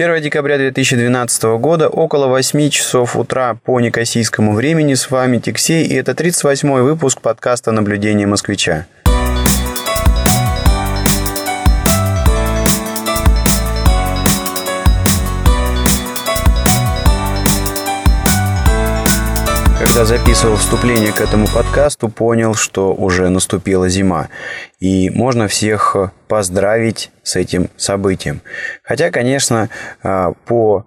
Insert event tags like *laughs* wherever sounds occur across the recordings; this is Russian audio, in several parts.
1 декабря 2012 года, около 8 часов утра по некосийскому времени. С вами Тиксей, и это 38-й выпуск подкаста «Наблюдение москвича». Когда записывал вступление к этому подкасту, понял, что уже наступила зима. И можно всех поздравить с этим событием. Хотя, конечно, а, по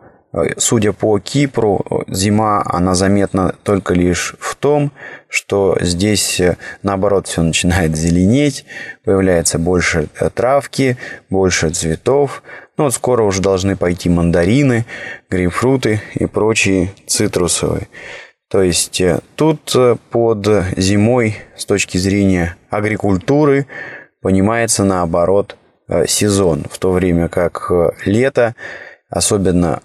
Судя по Кипру, зима, она заметна только лишь в том, что здесь, наоборот, все начинает зеленеть, появляется больше травки, больше цветов. Ну вот скоро уже должны пойти мандарины, грейпфруты и прочие цитрусовые. То есть э, тут э, под зимой с точки зрения агрикультуры понимается наоборот э, сезон, в то время как лето, особенно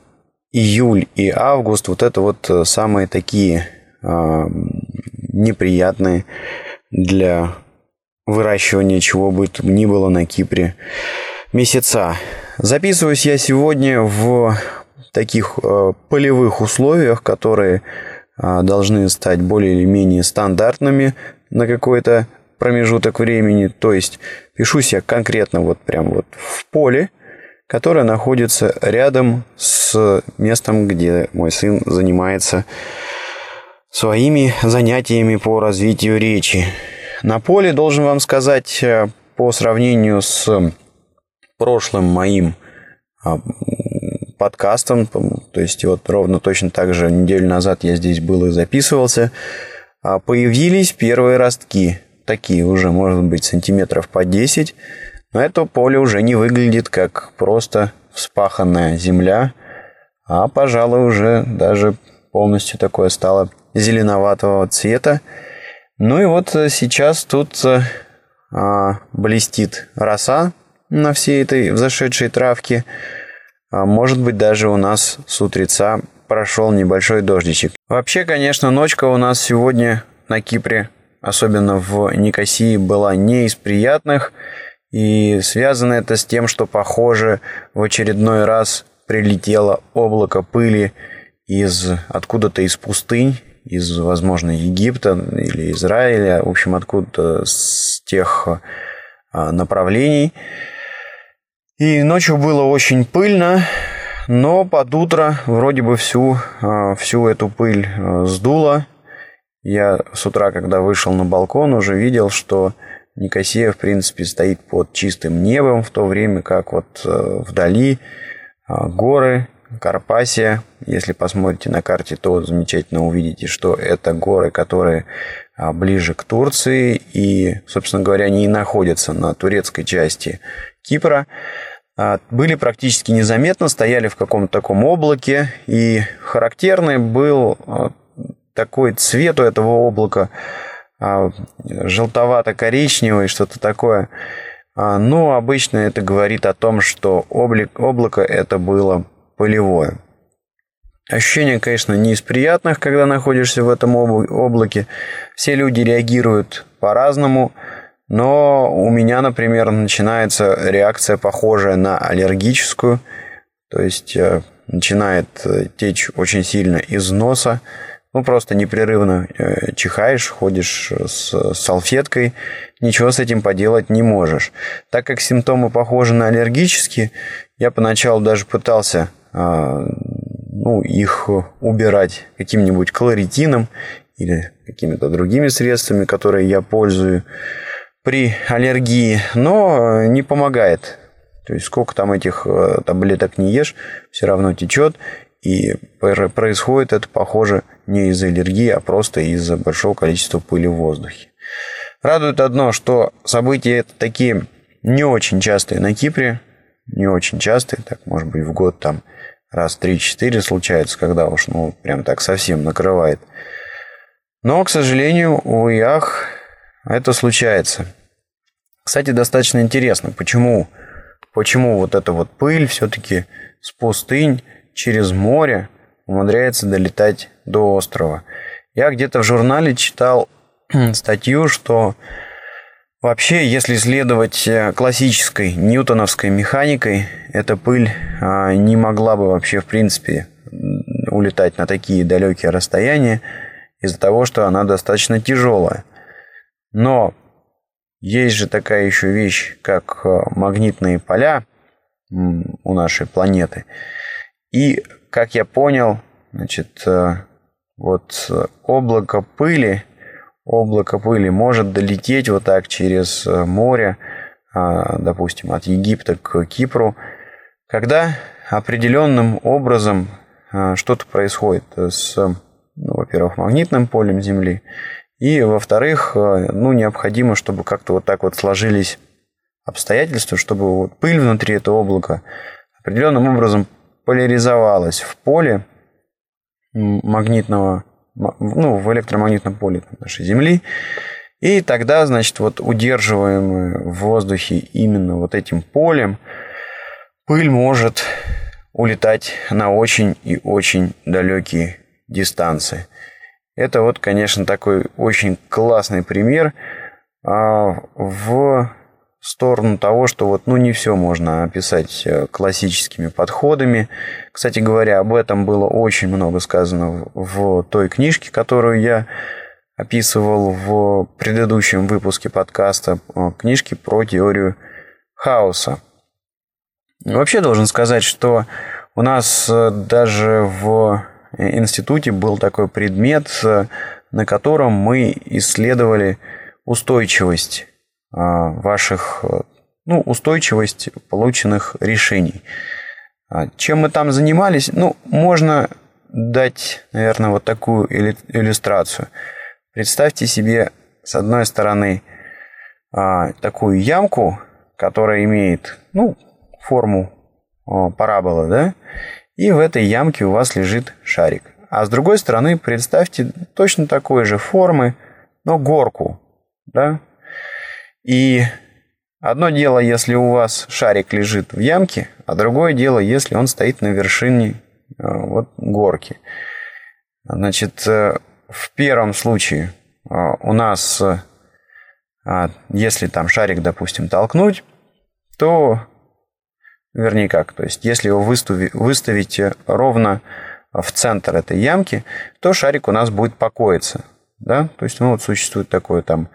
июль и август, вот это вот самые такие неприятные для выращивания чего бы ни было на Кипре месяца. Записываюсь я сегодня в таких полевых условиях, которые должны стать более или менее стандартными на какой-то промежуток времени. То есть пишусь я конкретно вот прям вот в поле, которое находится рядом с местом, где мой сын занимается своими занятиями по развитию речи. На поле, должен вам сказать, э, по сравнению с прошлым моим а, подкастом. То есть вот ровно точно так же неделю назад я здесь был и записывался. А появились первые ростки. Такие уже, может быть, сантиметров по 10. Но это поле уже не выглядит как просто вспаханная земля, а, пожалуй, уже даже полностью такое стало зеленоватого цвета. Ну и вот сейчас тут а, блестит роса на всей этой взошедшей травке. А может быть, даже у нас с утреца прошел небольшой дождичек. Вообще, конечно, ночка у нас сегодня на Кипре, особенно в Никосии, была не из приятных. И связано это с тем, что, похоже, в очередной раз прилетело облако пыли из откуда-то из пустынь, из, возможно, Египта или Израиля, в общем, откуда-то с тех а, направлений. И ночью было очень пыльно, но под утро вроде бы всю, а, всю эту пыль а, сдуло. Я с утра, когда вышел на балкон, уже видел, что Никосия, в принципе, стоит под чистым небом, в то время как вот э, вдали а, горы, Карпасия. Если посмотрите на карте, то замечательно увидите, что это горы, которые ближе к Турции и, собственно говоря, не находятся на турецкой части Кипра. А, были практически незаметно, стояли в каком-то таком облаке, и характерный был а, такой цвет у этого облака, а, желтовато-коричневый, что-то такое. Но обычно это говорит о том, что облик, облако это было полевое. Ощущение, конечно, не из приятных, когда находишься в этом облаке. Все люди реагируют по-разному. Но у меня, например, начинается реакция похожая на аллергическую. То есть э, начинает э, течь очень сильно из носа. Ну, просто непрерывно э, чихаешь, ходишь с салфеткой, ничего с этим поделать не можешь. Так как симптомы похожи на аллергические, я поначалу даже пытался а, ну, их убирать каким-нибудь кларитином или какими-то другими средствами, которые я пользую при аллергии, но не помогает. То есть сколько там этих э, таблеток не ешь, все равно течет. И происходит это, похоже, не из-за аллергии, а просто из-за большого количества пыли в воздухе. Радует одно, что события это такие не очень частые на Кипре, не очень частые, так может быть в год там раз 3-4 случается, когда уж ну прям так совсем накрывает. Но, к сожалению, у ях это случается. Кстати, достаточно интересно, почему, почему вот эта вот пыль все-таки с пустынь через море умудряется долетать до острова. Я где-то в журнале читал *clears throat* статью, что Вообще, если следовать э, классической ньютоновской механикой, эта пыль а, не могла бы вообще, в принципе, улетать на такие далекие расстояния из-за того, что она достаточно тяжелая. Но есть же такая еще вещь, как э, магнитные поля у нашей планеты. И, как я понял, значит, э, вот облако пыли облако пыли может долететь вот так через э, море, а, допустим, от Египта к Кипру, когда определенным образом что-то происходит с, ну, во-первых, магнитным полем Земли, и, во-вторых, э, ну, необходимо, чтобы как-то вот так вот сложились обстоятельства, чтобы вот пыль внутри этого облака определенным образом поляризовалась в поле магнитного ну, в электромагнитном поле нашей Земли. И тогда, значит, вот удерживаемые в воздухе именно вот этим полем, пыль может улетать на очень и очень далекие дистанции. Это вот, конечно, такой очень классный пример а, в сторону того, что вот, ну, не все можно описать э, классическими подходами. Кстати говоря, об этом было очень много сказано в той книжке, которую я описывал в предыдущем выпуске подкаста, э, книжки про теорию хаоса. Вообще должен сказать, что у нас э, даже в институте был такой предмет, на котором мы исследовали устойчивость а, ваших, э, ну, устойчивость полученных решений. А чем мы там занимались? Ну, можно дать, наверное, вот такую иллюстрацию. Представьте себе, с одной стороны, а, такую ямку, которая имеет, ну, форму параболы, да, и в этой ямке у вас лежит шарик. А с другой стороны, представьте точно такой же формы, но горку, да, и одно дело, если у вас шарик лежит в ямке, а другое дело, если он стоит на вершине э, вот, горки. Значит, э, в первом случае э, у нас, если там шарик, допустим, толкнуть, то, вернее как, то есть если его выставить, выставить ровно в центр этой ямки, то шарик у нас будет покоиться. Да? То есть ну, вот существует такое там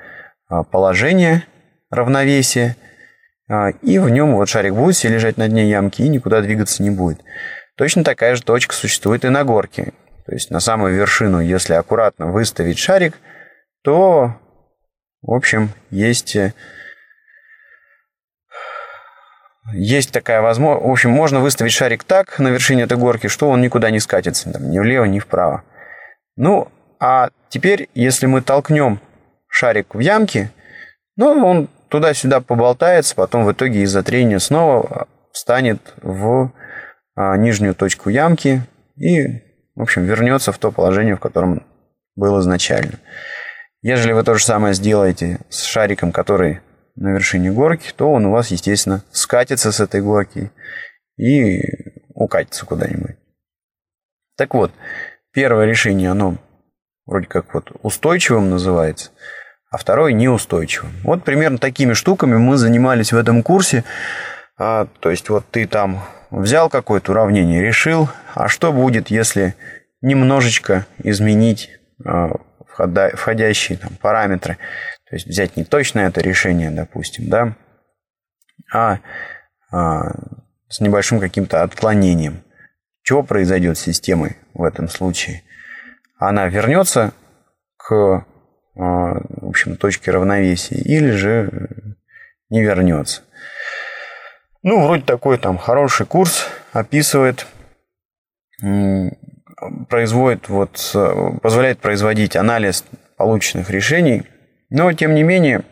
положение, равновесие, а, и в нем вот шарик будет себе лежать на дне ямки и никуда двигаться не будет. Точно такая же точка существует и на горке. То есть на самую вершину, если аккуратно выставить шарик, то, в общем, есть, э, есть такая возможность. В общем, можно выставить шарик так на вершине этой горки, что он никуда не скатится, там, ни влево, ни вправо. Ну, а теперь, если мы толкнем шарик в ямке, ну, он туда-сюда поболтается, потом в итоге из-за трения снова встанет в а, нижнюю точку ямки и, в общем, вернется в то положение, в котором был изначально. Ежели вы то же самое сделаете с шариком, который на вершине горки, то он у вас, естественно, скатится с этой горки и укатится куда-нибудь. Так вот, первое решение, оно вроде как вот устойчивым называется – а второй неустойчивым. Вот примерно такими штуками мы занимались в этом курсе. А, то есть вот ты там взял какое-то уравнение, решил, а что будет, если немножечко изменить а, входящие там, параметры. То есть взять не точно это решение, допустим, да, а, а с небольшим каким-то отклонением. Что произойдет с системой в этом случае? Она вернется к а, в общем, точки равновесия, или же не вернется. Ну, вроде такой там хороший курс описывает, производит, вот, позволяет производить анализ полученных решений, но, тем не менее,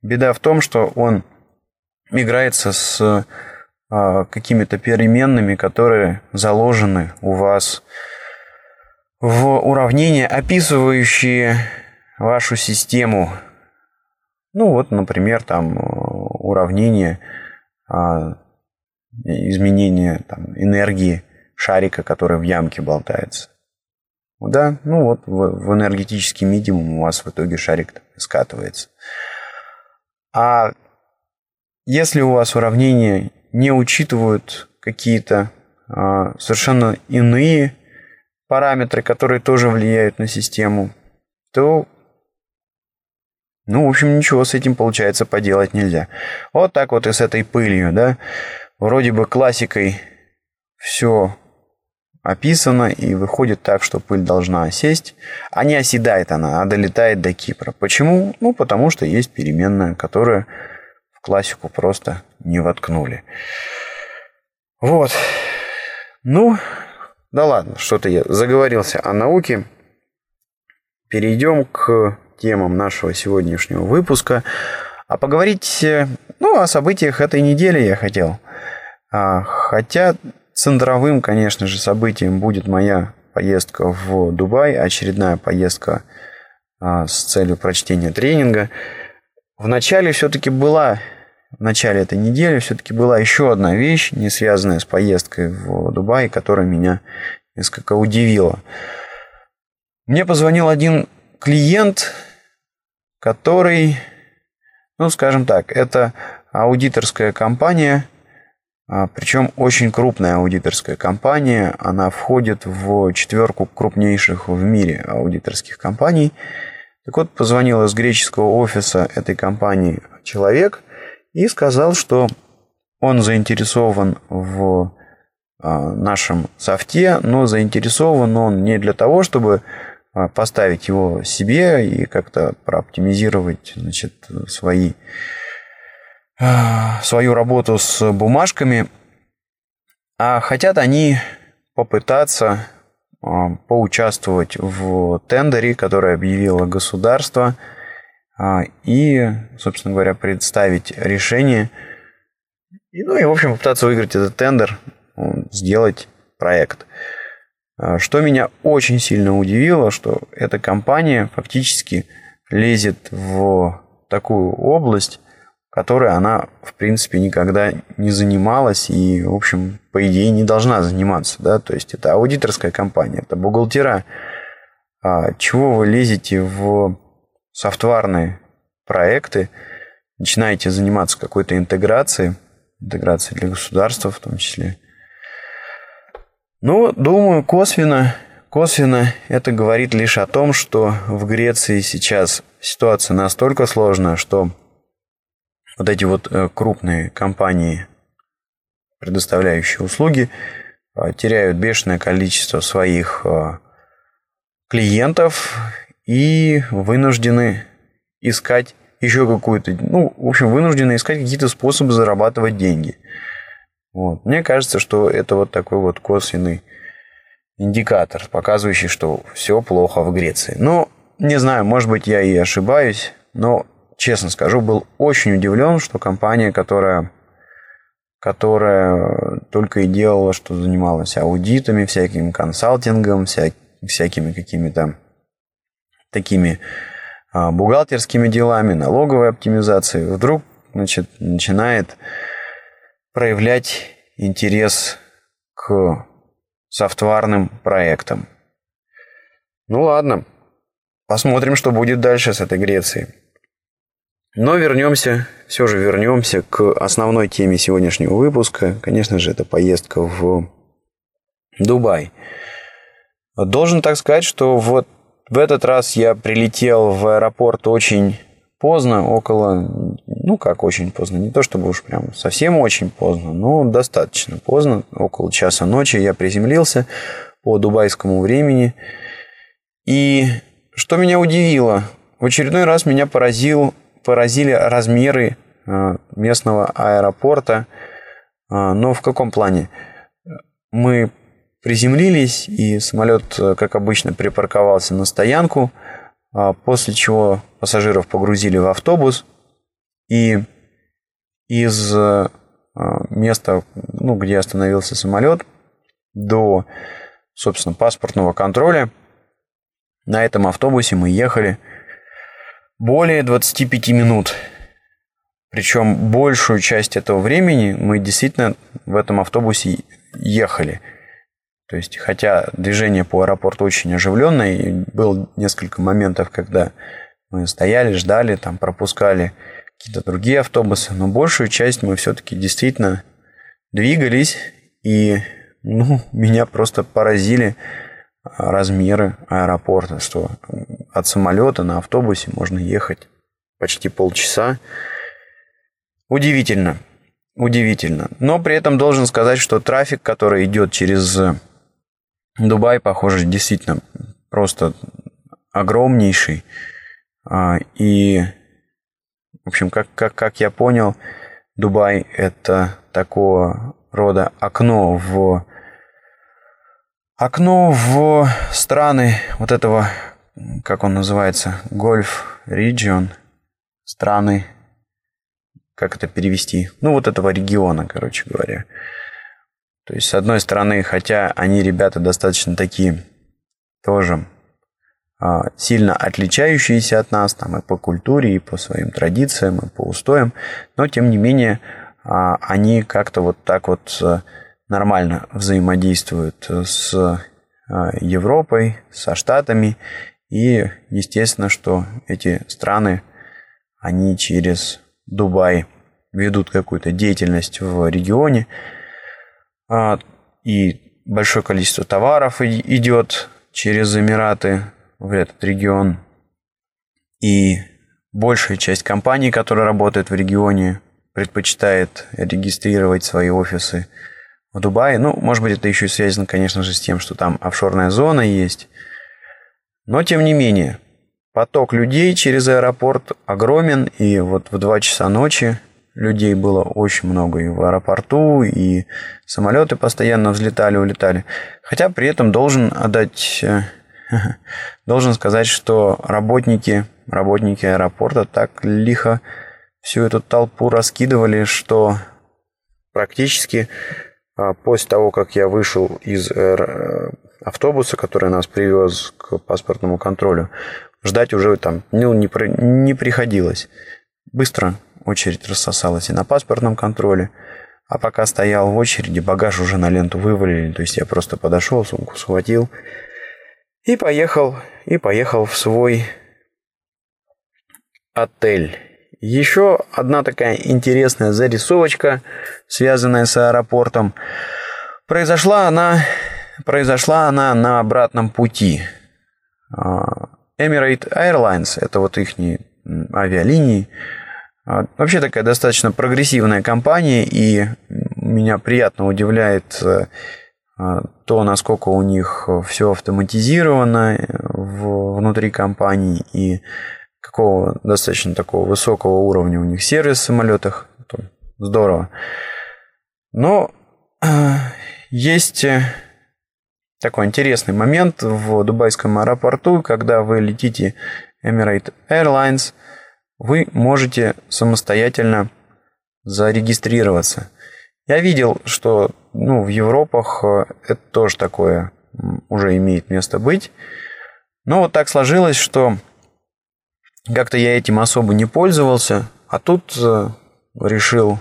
беда в том, что он играется с а, какими-то переменными, которые заложены у вас в уравнения, описывающие вашу систему. Ну вот, например, там уравнение а, изменения там, энергии шарика, который в ямке болтается. Да, ну вот в, в энергетический минимум у вас в итоге шарик скатывается. А если у вас уравнения не учитывают какие-то а, совершенно иные параметры, которые тоже влияют на систему, то, ну, в общем, ничего с этим, получается, поделать нельзя. Вот так вот и с этой пылью, да. Вроде бы классикой все описано, и выходит так, что пыль должна осесть, а не оседает она, а долетает до Кипра. Почему? Ну, потому что есть переменная, которая в классику просто не воткнули. Вот. Ну, да ладно, что-то я заговорился о науке. Перейдем к темам нашего сегодняшнего выпуска. А поговорить, ну, о событиях этой недели я хотел. А, хотя центровым, конечно же, событием будет моя поездка в Дубай, очередная поездка а, с целью прочтения тренинга. В начале все-таки была в начале этой недели все-таки была еще одна вещь, не связанная с поездкой в Дубай, которая меня несколько удивила. Мне позвонил один клиент, который, ну, скажем так, это аудиторская компания, причем очень крупная аудиторская компания. Она входит в четверку крупнейших в мире аудиторских компаний. Так вот, позвонил из греческого офиса этой компании человек – и сказал, что он заинтересован в а, нашем софте, но заинтересован он не для того, чтобы а, поставить его себе и как-то прооптимизировать значит, свои, а, свою работу с бумажками, а хотят они попытаться поучаствовать в тендере, который объявило государство – а, и, собственно говоря, представить решение. И, ну и, в общем, попытаться выиграть этот тендер, сделать проект. А, что меня очень сильно удивило, что эта компания фактически лезет в такую область, которой она, в принципе, никогда не занималась и, в общем, по идее, не должна заниматься. Да? То есть это аудиторская компания, это бухгалтера. А чего вы лезете в софтварные проекты, начинаете заниматься какой-то интеграцией, интеграцией для государства в том числе. Ну, думаю, косвенно, косвенно это говорит лишь о том, что в Греции сейчас ситуация настолько сложная, что вот эти вот э, крупные компании, предоставляющие услуги, э, теряют бешеное количество своих э, клиентов и вынуждены искать еще какую-то, ну, в общем, вынуждены искать какие-то способы зарабатывать деньги. Вот. Мне кажется, что это вот такой вот косвенный индикатор, показывающий, что все плохо в Греции. Но не знаю, может быть, я и ошибаюсь, но, честно скажу, был очень удивлен, что компания, которая, которая только и делала, что занималась аудитами, всяким консалтингом, вся, всякими какими-то такими а, бухгалтерскими делами, налоговой оптимизацией, вдруг значит, начинает проявлять интерес к софтварным проектам. Ну ладно, посмотрим, что будет дальше с этой Грецией. Но вернемся, все же вернемся к основной теме сегодняшнего выпуска. Конечно же, это поездка в Дубай. Должен так сказать, что вот в этот раз я прилетел в аэропорт очень поздно, около, ну как очень поздно, не то чтобы уж прям совсем очень поздно, но достаточно поздно, около часа ночи я приземлился по дубайскому времени. И что меня удивило, в очередной раз меня поразил, поразили размеры а, местного аэропорта, а, но в каком плане? Мы приземлились, и самолет, э, как обычно, припарковался на стоянку, после чего пассажиров погрузили в автобус, и из э, места, ну, где остановился самолет, до, собственно, паспортного контроля на этом автобусе мы ехали более 25 минут. Причем большую часть этого времени мы действительно в этом автобусе ехали – то есть, хотя движение по аэропорту очень оживленное, и было несколько моментов, когда мы стояли, ждали, там пропускали какие-то другие автобусы, но большую часть мы все-таки действительно двигались, и ну, *laughs* меня просто поразили размеры аэропорта, что от самолета на автобусе можно ехать почти полчаса. Удивительно, удивительно. Но при этом должен сказать, что трафик, который идет через Дубай, похоже, действительно просто огромнейший. А, и, в общем, как, как, как я понял, Дубай – это такого рода окно в окно в страны вот этого, как он называется, гольф регион, страны, как это перевести, ну вот этого региона, короче говоря. То есть, с одной стороны, хотя они, ребята, достаточно такие тоже а, сильно отличающиеся от нас, там и по культуре, и по своим традициям, и по устоям, но тем не менее а, они как-то вот так вот э, нормально взаимодействуют с а, Европой, со Штатами, и естественно, что эти страны, они через Дубай ведут какую-то деятельность в регионе, и большое количество товаров идет через Эмираты в этот регион. И большая часть компаний, которые работают в регионе, предпочитает регистрировать свои офисы в Дубае. Ну, может быть, это еще связано, конечно же, с тем, что там офшорная зона есть. Но, тем не менее, поток людей через аэропорт огромен, и вот в 2 часа ночи людей было очень много и в аэропорту, и самолеты постоянно взлетали, улетали. Хотя при этом должен отдать э, *laughs* Должен сказать, что работники, работники аэропорта так лихо всю эту толпу раскидывали, что практически после того, как я вышел из э, автобуса, который нас привез к паспортному контролю, ждать уже там ну, не, не приходилось. Быстро очередь рассосалась и на паспортном контроле, а пока стоял в очереди, багаж уже на ленту вывалили, то есть я просто подошел, сумку схватил, и поехал, и поехал в свой отель. Еще одна такая интересная зарисовочка, связанная с аэропортом. Произошла она, произошла она на обратном пути. А, Emirate Airlines, это вот их авиалинии, а, вообще такая достаточно прогрессивная компания, и меня приятно удивляет э, а, то, насколько у них все автоматизировано э, внутри компании и какого достаточно такого высокого уровня у них сервис в самолетах. Здорово. Но э, есть э, такой интересный момент в дубайском аэропорту, когда вы летите Emirates Airlines, вы можете самостоятельно зарегистрироваться. Я видел, что ну, в Европах э, это тоже такое уже имеет место быть. Но вот так сложилось, что как-то я этим особо не пользовался, а тут э, решил,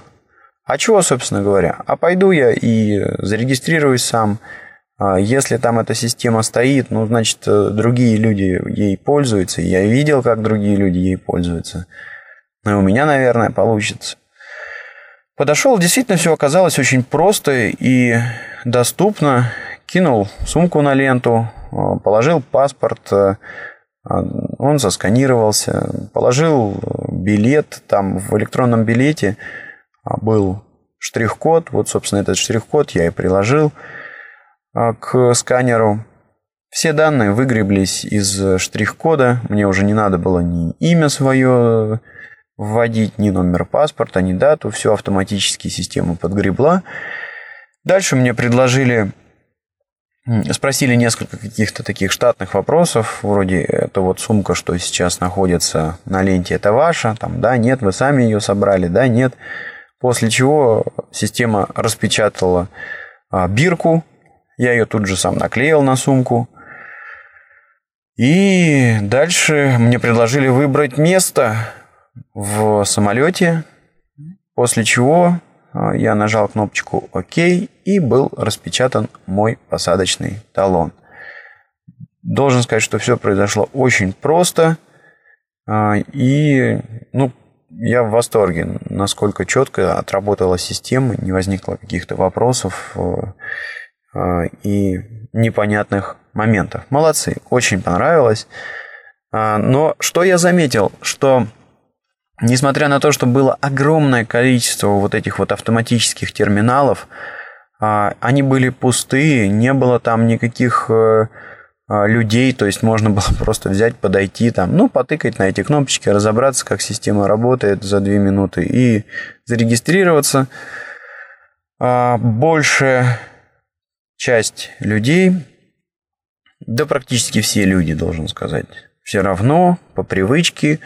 а чего, собственно говоря, а пойду я и зарегистрируюсь сам. А если там эта система стоит, ну, значит, э, другие люди ей пользуются. Я видел, как другие люди ей пользуются. Ну, и у меня, наверное, получится. Подошел, действительно все оказалось очень просто и доступно. Кинул сумку на ленту, э, положил паспорт, он засканировался, положил билет, там в электронном билете а, был штрих-код, вот, собственно, этот штрих-код я и приложил а, к сканеру. Все данные выгреблись из штрих-кода, мне уже не надо было ни имя свое вводить ни номер паспорта, ни дату, все автоматически система подгребла. Дальше мне предложили, спросили несколько каких-то таких штатных вопросов, вроде это вот сумка, что сейчас находится на ленте, это ваша, там, да, нет, вы сами ее собрали, да, нет. После чего система распечатала а, бирку, я ее тут же сам наклеил на сумку. И дальше мне предложили выбрать место, в самолете, после чего я нажал кнопочку ОК и был распечатан мой посадочный талон. Должен сказать, что все произошло очень просто. А, и, ну, я в восторге, насколько четко отработала система, не возникло каких-то вопросов и непонятных моментов. Молодцы, очень понравилось. Но что я заметил, что несмотря на то, что было огромное количество вот этих вот автоматических терминалов, они были пустые, не было там никаких э, а, людей, то есть можно было *laughs* просто взять, подойти там, ну, потыкать на эти кнопочки, разобраться, как система работает за 2 минуты и зарегистрироваться. А, большая часть людей, да практически все люди, должен сказать, все равно по привычке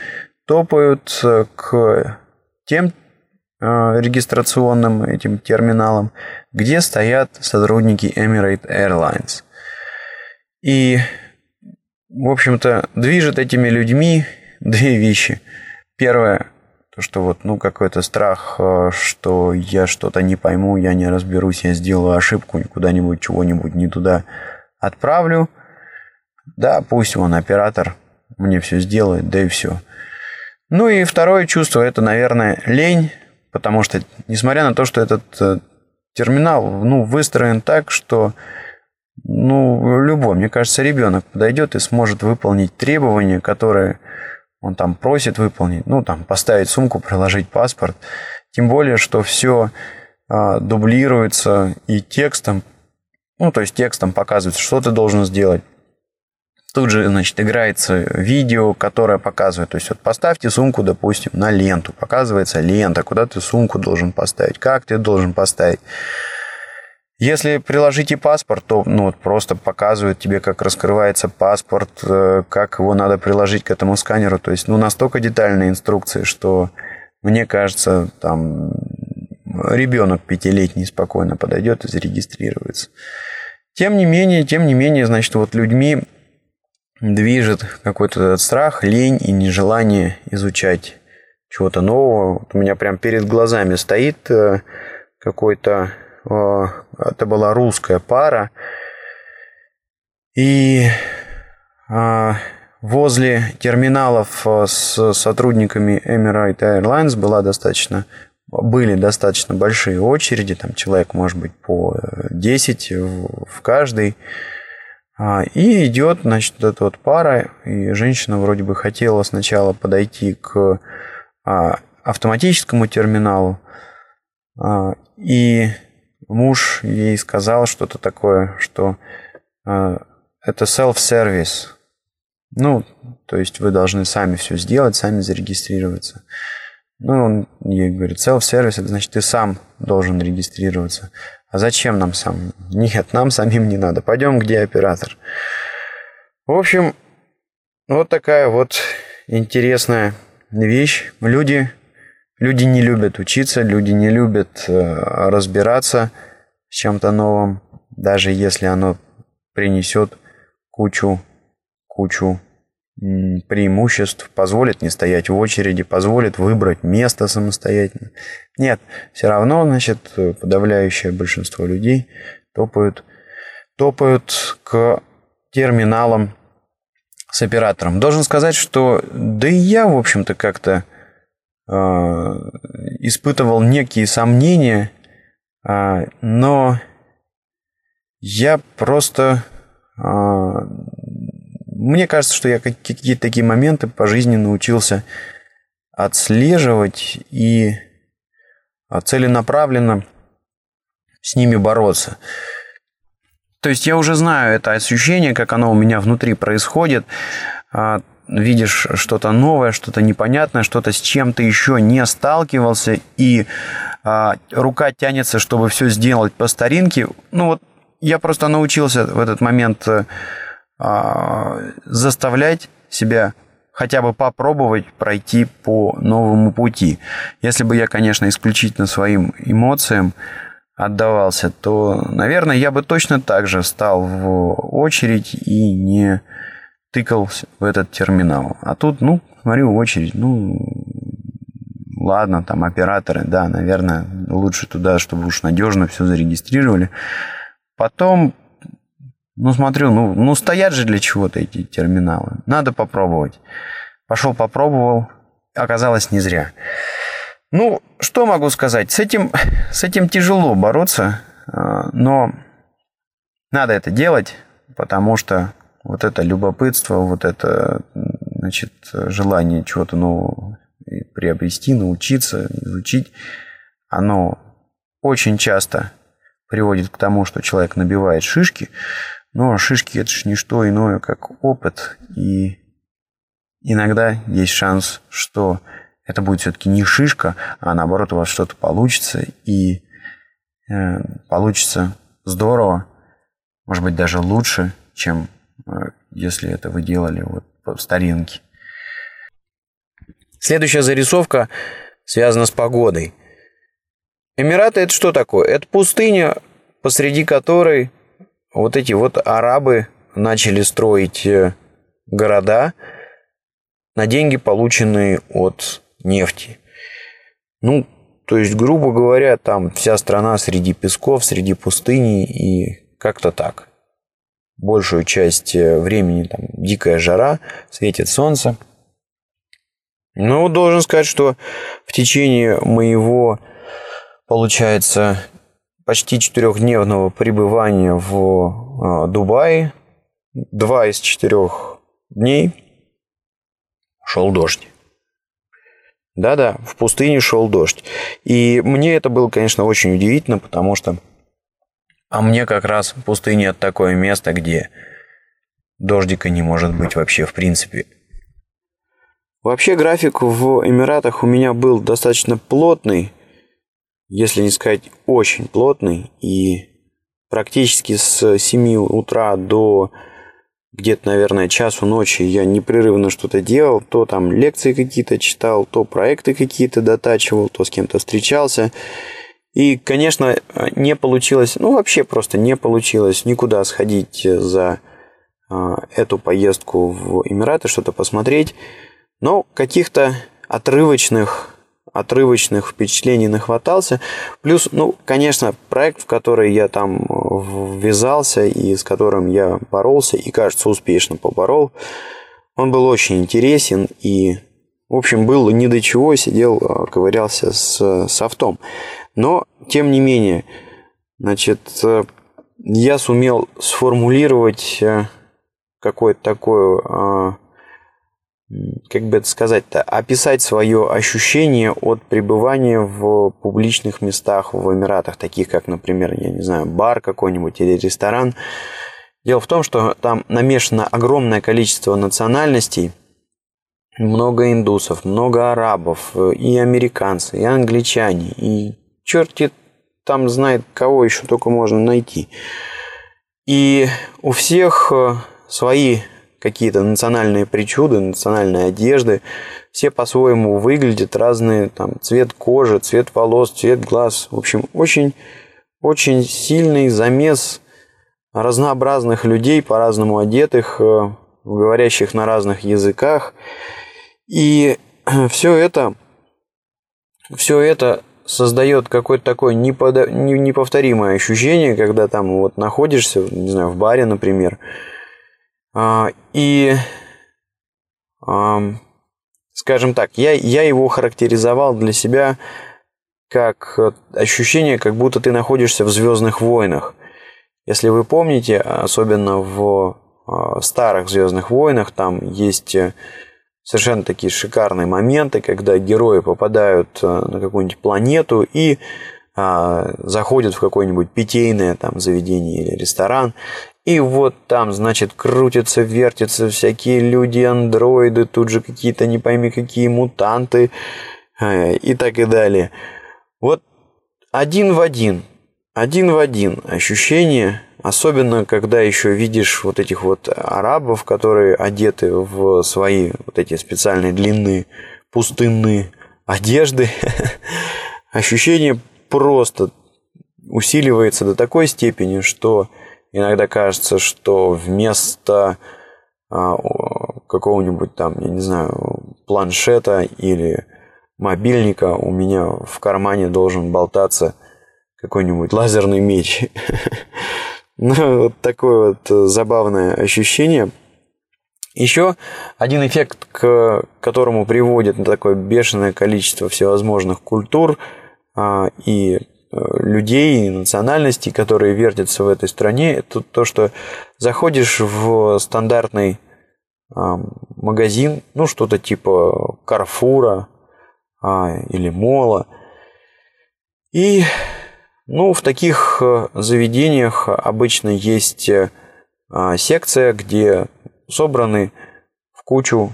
топают к тем а, регистрационным этим терминалам, где стоят сотрудники Emirates Airlines – и, в общем-то, движет этими людьми две вещи. Первое, то, что вот, ну, какой-то страх, э, что я что-то не пойму, я не разберусь, я сделаю ошибку, куда-нибудь чего-нибудь не туда отправлю. Да, пусть он оператор мне все сделает, да и все. Ну и второе чувство, это, наверное, лень, потому что, несмотря на то, что этот э, терминал, ну, выстроен так, что ну, любой, мне кажется, ребенок подойдет и сможет выполнить требования, которые он там просит выполнить. Ну, там, поставить сумку, приложить паспорт. Тем более, что все а, дублируется и текстом. Ну, то есть текстом показывается, что ты должен сделать. Тут же, значит, играется видео, которое показывает. То есть вот поставьте сумку, допустим, на ленту. Показывается лента, куда ты сумку должен поставить, как ты должен поставить. Если приложите паспорт, то ну, вот просто показывает тебе, как раскрывается паспорт, э, как его надо приложить к этому сканеру. То есть ну, настолько детальные инструкции, что мне кажется, там ребенок пятилетний спокойно подойдет и зарегистрируется. Тем не менее, тем не менее, значит, вот людьми движет какой-то этот страх, лень и нежелание изучать чего-то нового. Вот у меня прям перед глазами стоит э, какой-то э, это была русская пара. И а, возле терминалов а, с сотрудниками Emirates Airlines была достаточно, были достаточно большие очереди, там человек может быть по 10 в каждый. А, и идет, значит, вот эта вот пара, и женщина вроде бы хотела сначала подойти к автоматическому терминалу, и муж ей сказал что-то такое, что это self-service. Ну, то есть вы должны сами все сделать, сами зарегистрироваться. Ну, он ей говорит, self-service, это значит, ты сам должен регистрироваться. А зачем нам сам? Нет, нам самим не надо. Пойдем, где оператор. В общем, вот такая вот интересная вещь. Люди Люди не любят учиться, люди не любят э, разбираться с чем-то новым, даже если оно принесет кучу, кучу преимуществ, позволит не стоять в очереди, позволит выбрать место самостоятельно. Нет, все равно, значит, подавляющее большинство людей топают, топают к терминалам с оператором. Должен сказать, что да и я, в общем-то, как-то Э, испытывал некие сомнения, а, но я просто... А, мне кажется, что я какие-то такие моменты по жизни научился отслеживать и а, целенаправленно с ними бороться. То есть я уже знаю это ощущение, как оно у меня внутри происходит видишь что-то новое, что-то непонятное, что-то с чем ты еще не сталкивался, и а, рука тянется, чтобы все сделать по старинке. Ну вот я просто научился в этот момент а, заставлять себя хотя бы попробовать пройти по новому пути. Если бы я, конечно, исключительно своим эмоциям отдавался, то, наверное, я бы точно так же стал в очередь и не тыкал в этот терминал. А тут, ну, смотрю, очередь, ну, ладно, там операторы, да, наверное, лучше туда, чтобы уж надежно все зарегистрировали. Потом, ну, смотрю, ну, ну стоят же для чего-то эти терминалы. Надо попробовать. Пошел попробовал. оказалось не зря. Ну, что могу сказать? С этим, с этим тяжело бороться, а, но надо это делать, потому что вот это любопытство, вот это значит, желание чего-то нового приобрести, научиться, изучить, оно очень часто приводит к тому, что человек набивает шишки, но шишки это же не что иное, как опыт, и иногда есть шанс, что это будет все-таки не шишка, а наоборот у вас что-то получится, и э, получится здорово, может быть даже лучше, чем э, если это вы делали вот по старинке. Следующая зарисовка связана с погодой. Эмираты это что такое? Это пустыня, посреди которой вот эти вот арабы начали строить э, города на деньги, полученные от нефти. Ну, то есть, грубо говоря, там вся страна среди песков, среди пустыни и как-то так. Большую часть э, времени там дикая жара, светит солнце. Ну, должен сказать, что в течение моего получается, почти четырехдневного пребывания в э, Дубае, два из четырех дней шел дождь. Да-да, в пустыне шел дождь. И мне это было, конечно, очень удивительно, потому что... А мне как раз пустыня – это такое место, где дождика не может быть вообще в принципе. Вообще график в Эмиратах у меня был достаточно плотный, если не сказать очень плотный, и практически с 7 утра до где-то, наверное, часу ночи я непрерывно что-то делал, то там лекции какие-то читал, то проекты какие-то дотачивал, то с кем-то встречался. И, конечно, не получилось, ну вообще просто не получилось никуда сходить за а, эту поездку в Эмираты, что-то посмотреть. Но каких-то отрывочных отрывочных впечатлений нахватался. Плюс, ну, конечно, проект, в который я там э, ввязался и с которым я боролся, и, кажется, успешно поборол, он был очень интересен и, в общем, был ни до чего, сидел, э, ковырялся с софтом. Но, тем не менее, значит, э, я сумел сформулировать какое-то такое как бы это сказать-то, описать свое ощущение от пребывания в публичных местах в Эмиратах, таких как, например, я не знаю, бар какой-нибудь или ресторан. Дело в том, что там намешано огромное количество национальностей, много индусов, много арабов, и американцы, и англичане, и черти там знает, кого еще только можно найти. И у всех э, свои какие-то национальные причуды, национальные одежды. Все по-своему выглядят, разные, там, цвет кожи, цвет волос, цвет глаз. В общем, очень, очень сильный замес разнообразных людей, по-разному одетых, э, говорящих на разных языках. И *clears throat* все это, все это создает какое-то такое неповторимое ощущение, когда там вот находишься, не знаю, в баре, например, и, скажем так, я, я его характеризовал для себя как ощущение, как будто ты находишься в Звездных войнах. Если вы помните, особенно в а, старых Звездных войнах, там есть э, совершенно такие шикарные моменты, когда герои попадают э, на какую-нибудь планету и а, заходят в какое-нибудь питейное там заведение или ресторан, и вот там, значит, крутятся, вертятся всякие люди, андроиды, тут же какие-то не пойми какие мутанты э, и так и далее. Вот один в один, один в один ощущение, особенно когда еще видишь вот этих вот арабов, которые одеты в свои вот эти специальные длинные пустынные одежды, *laughs* ощущение просто усиливается до такой степени, что иногда кажется, что вместо а, какого-нибудь там, я не знаю, планшета или мобильника у меня в кармане должен болтаться какой-нибудь лазерный меч. *laughs* Ну, вот такое вот забавное ощущение. Еще один эффект, к которому приводит такое бешеное количество всевозможных культур а, и э, людей, и национальностей, которые вертятся в этой стране, это то, что заходишь в стандартный а, магазин, ну что-то типа Карфура а, или Мола, и ну, в таких э, заведениях обычно есть э, секция, где собраны в кучу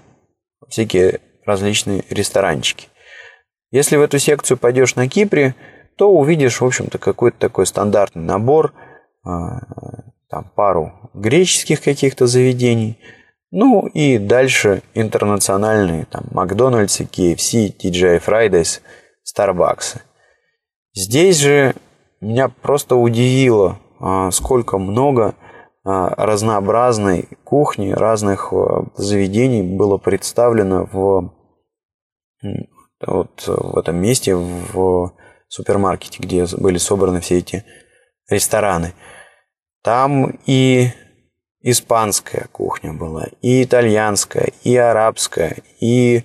всякие различные ресторанчики. Если в эту секцию пойдешь на Кипре, то увидишь, в общем-то, какой-то такой стандартный набор, а, там пару греческих каких-то заведений, ну и дальше интернациональные, там, Макдональдс, KFC, TGI Fridays, Starbucks. Здесь же меня просто удивило, а, сколько много а, разнообразной кухни, разных заведений было представлено в, вот, в этом месте, в супермаркете, где были собраны все эти рестораны. Там и испанская кухня была, и итальянская, и арабская, и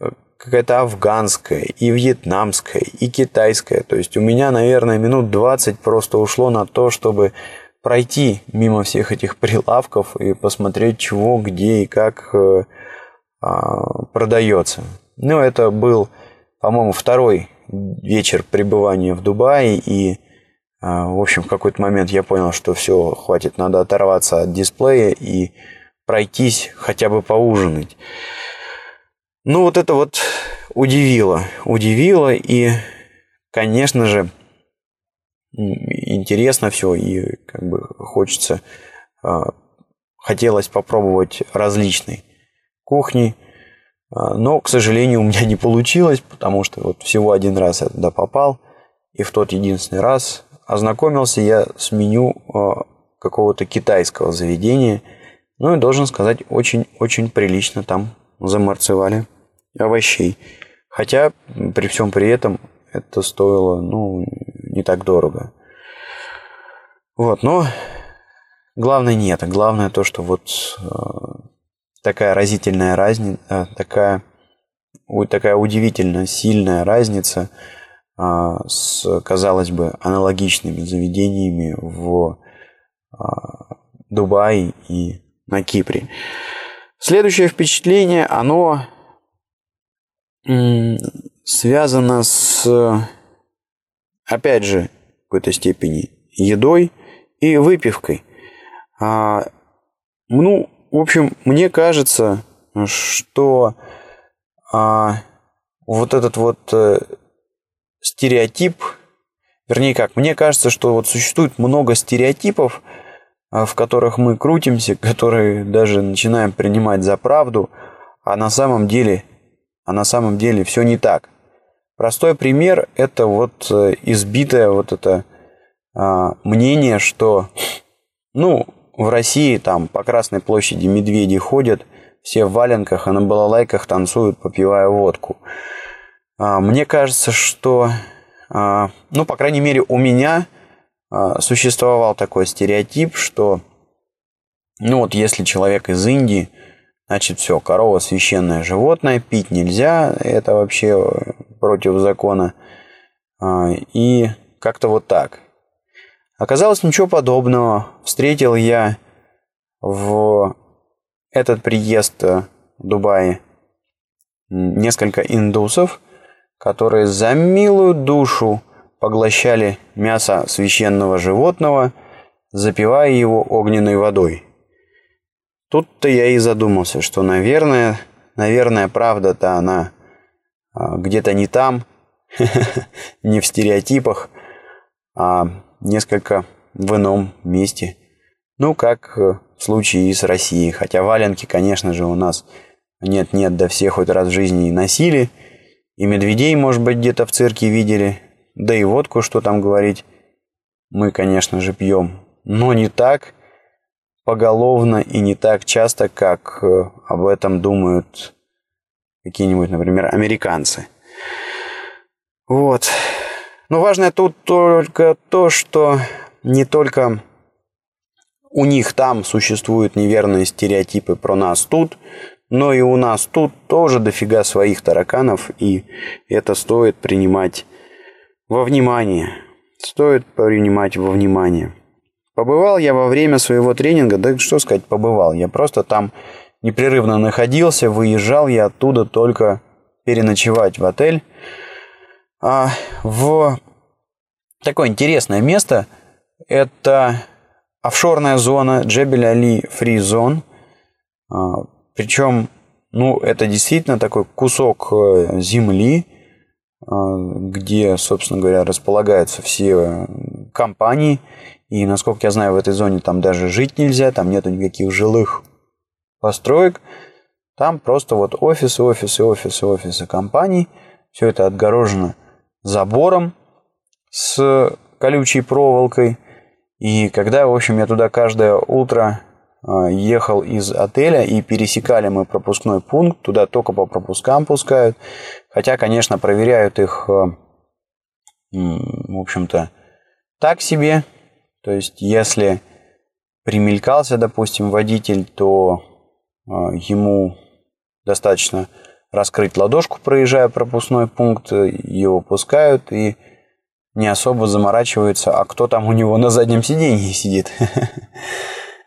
э, какая-то афганская, и вьетнамская, и китайская. То есть у меня, наверное, минут 20 просто ушло на то, чтобы пройти мимо всех этих прилавков и посмотреть, чего, где и как э, а, продается. Ну, это был, по-моему, второй вечер пребывания в Дубае, и, а, в общем, в какой-то момент я понял, что все, хватит, надо оторваться от дисплея и пройтись, хотя бы поужинать. Ну, вот это вот удивило, удивило, и, конечно же, интересно все, и как бы хочется, а, хотелось попробовать различные кухни, но, к сожалению, у меня не получилось, потому что вот всего один раз я туда попал, и в тот единственный раз ознакомился я с меню а, какого-то китайского заведения, ну и должен сказать, очень-очень прилично там замарцевали овощей. Хотя при всем при этом это стоило, ну, не так дорого. Вот, но главное не это. Главное то, что вот э, такая разительная разница, э, такая, такая удивительно сильная разница э, с, казалось бы, аналогичными заведениями в э, Дубае и на Кипре. Следующее впечатление, оно связано с опять же, в какой-то степени едой и выпивкой. А, ну, в общем, мне кажется, что а, вот этот вот а, стереотип, вернее как, мне кажется, что вот существует много стереотипов, а, в которых мы крутимся, *laughs* которые даже начинаем принимать за правду, а на самом деле, а на самом деле все не так. Простой пример – это вот э, избитое вот это а, мнение, что, ну, в России там по Красной площади медведи ходят, все в валенках, а на балалайках танцуют, попивая водку. А, мне кажется, что, а, ну, по крайней мере, у меня а, существовал такой стереотип, что, ну, вот если человек из Индии, значит, все, корова священное животное, пить нельзя, это вообще против закона. И как-то вот так. Оказалось ничего подобного. Встретил я в этот приезд в Дубае несколько индусов, которые за милую душу поглощали мясо священного животного, запивая его огненной водой. Тут-то я и задумался, что, наверное, наверное, правда-то она а, где-то не там, *laughs* не в стереотипах, а несколько в ином месте. Ну, как э, в случае с Россией. Хотя валенки, конечно же, у нас нет-нет, да все хоть раз в жизни и носили. И медведей, может быть, где-то в цирке видели. Да и водку, что там говорить, мы, конечно же, пьем. Но не так поголовно и не так часто, как э, об этом думают какие-нибудь, например, американцы. Вот. Но важное тут только то, что не только у них там существуют неверные стереотипы про нас тут, но и у нас тут тоже дофига своих тараканов, и это стоит принимать во внимание. Стоит принимать во внимание. Побывал я во время своего тренинга, да что сказать, побывал. Я просто там непрерывно находился, выезжал я оттуда только переночевать в отель. А в такое интересное место это офшорная зона Джебель Али Фри Зон. А, Причем, ну, это действительно такой кусок э, земли, а, где, собственно говоря, располагаются все компании. И, насколько я знаю, в этой зоне там даже жить нельзя, там нету никаких жилых построек. Там просто вот офисы, офисы, офисы, офисы компаний. Все это отгорожено забором с колючей проволокой. И когда, в общем, я туда каждое утро а, ехал из отеля и пересекали мы пропускной пункт, туда только по пропускам пускают. Хотя, конечно, проверяют их, а, в общем-то, так себе. То есть, если примелькался, допустим, водитель, то а, ему достаточно раскрыть ладошку, проезжая пропускной пункт, его пускают и не особо заморачиваются, а кто там у него на заднем сиденье сидит. *laughs*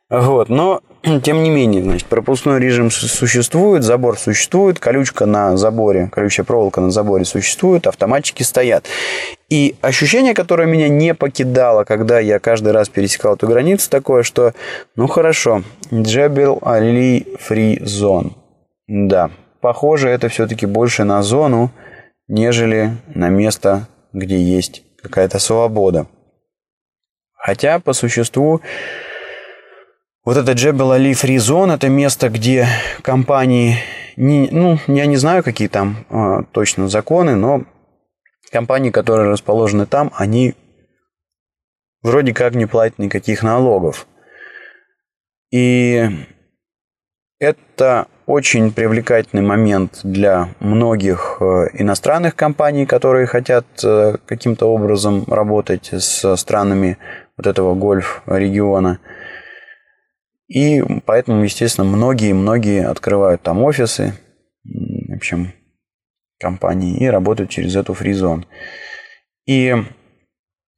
Вот, но *clears throat* тем не менее, значит, пропускной режим существует, забор существует, колючка на заборе, колючая проволока на заборе существует, автоматчики стоят. И ощущение, которое меня не покидало, когда я каждый раз пересекал эту границу, такое, что, ну хорошо, Джебел Али Фри Зон. Да, похоже, это все-таки больше на зону, нежели на место, где есть какая-то свобода. Хотя, по существу, вот это Джебел Али Фризон, это место, где компании, не, ну, я не знаю, какие там э, точно законы, но компании, которые расположены там, они вроде как не платят никаких налогов. И это очень привлекательный момент для многих э, иностранных компаний, которые хотят э, каким-то образом работать с странами вот этого гольф-региона. И поэтому, естественно, многие-многие открывают там офисы, в общем, компании и работают через эту фризон. И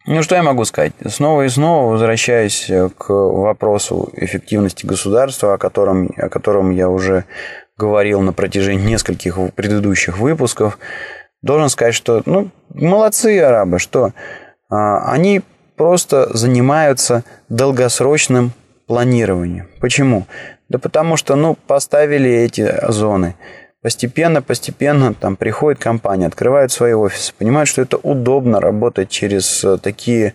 ну, что я могу сказать? Снова и снова возвращаясь э, к вопросу эффективности государства, о котором, о котором я уже говорил на протяжении нескольких предыдущих выпусков, должен сказать, что ну, молодцы арабы, что а, они просто занимаются долгосрочным планированием. Почему? Да потому что, ну, поставили эти зоны – Постепенно, постепенно там приходит компания, открывают свои офисы, понимают, что это удобно работать через э, такие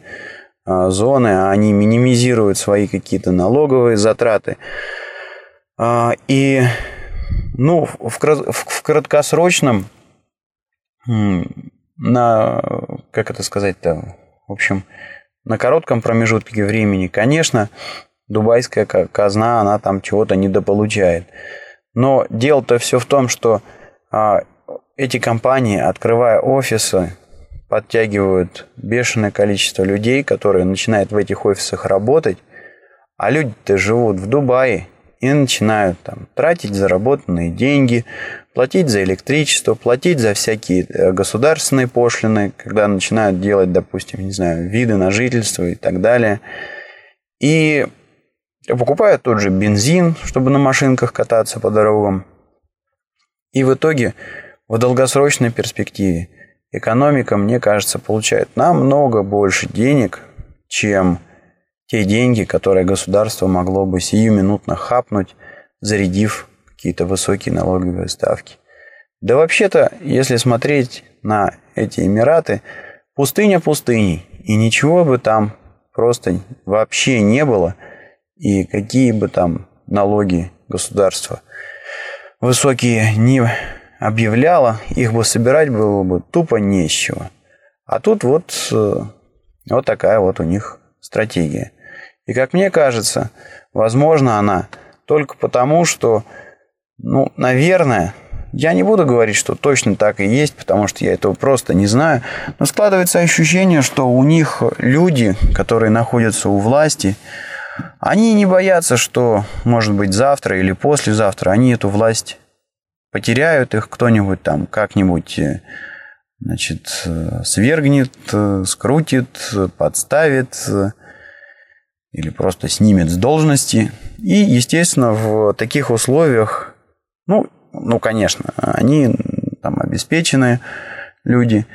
а, зоны, а они минимизируют свои какие-то налоговые затраты. А, и ну, в, в краткосрочном, на, как это сказать-то, в общем, на коротком промежутке времени, конечно, дубайская казна, она там чего-то недополучает. Но дело-то все в том, что а, эти компании, открывая офисы, подтягивают бешеное количество людей, которые начинают в этих офисах работать, а люди-то живут в Дубае и начинают там тратить заработанные деньги, платить за электричество, платить за всякие э, государственные пошлины, когда начинают делать, допустим, не знаю, виды на жительство и так далее. И покупают тот же бензин, чтобы на машинках кататься по дорогам. И в итоге, в долгосрочной перспективе, экономика, мне кажется, получает намного больше денег, чем те деньги, которые государство могло бы сиюминутно хапнуть, зарядив какие-то высокие налоговые ставки. Да вообще-то, если смотреть на эти Эмираты, пустыня пустыней, и ничего бы там просто вообще не было – и какие бы там налоги государство высокие не объявляло, их бы собирать было бы тупо не. А тут вот, э, вот такая вот у них стратегия. И как мне кажется, возможно она только потому, что, ну, наверное, я не буду говорить, что точно так и есть, потому что я этого просто не знаю, но складывается ощущение, что у них люди, которые находятся у власти, Они не боятся, что, может быть, завтра или послезавтра они эту власть потеряют, их кто-нибудь там как-нибудь э, значит, э, свергнет, э, скрутит, подставит или просто снимет с должности. И, естественно, в таких условиях, ну, ну, конечно, они там обеспеченные люди,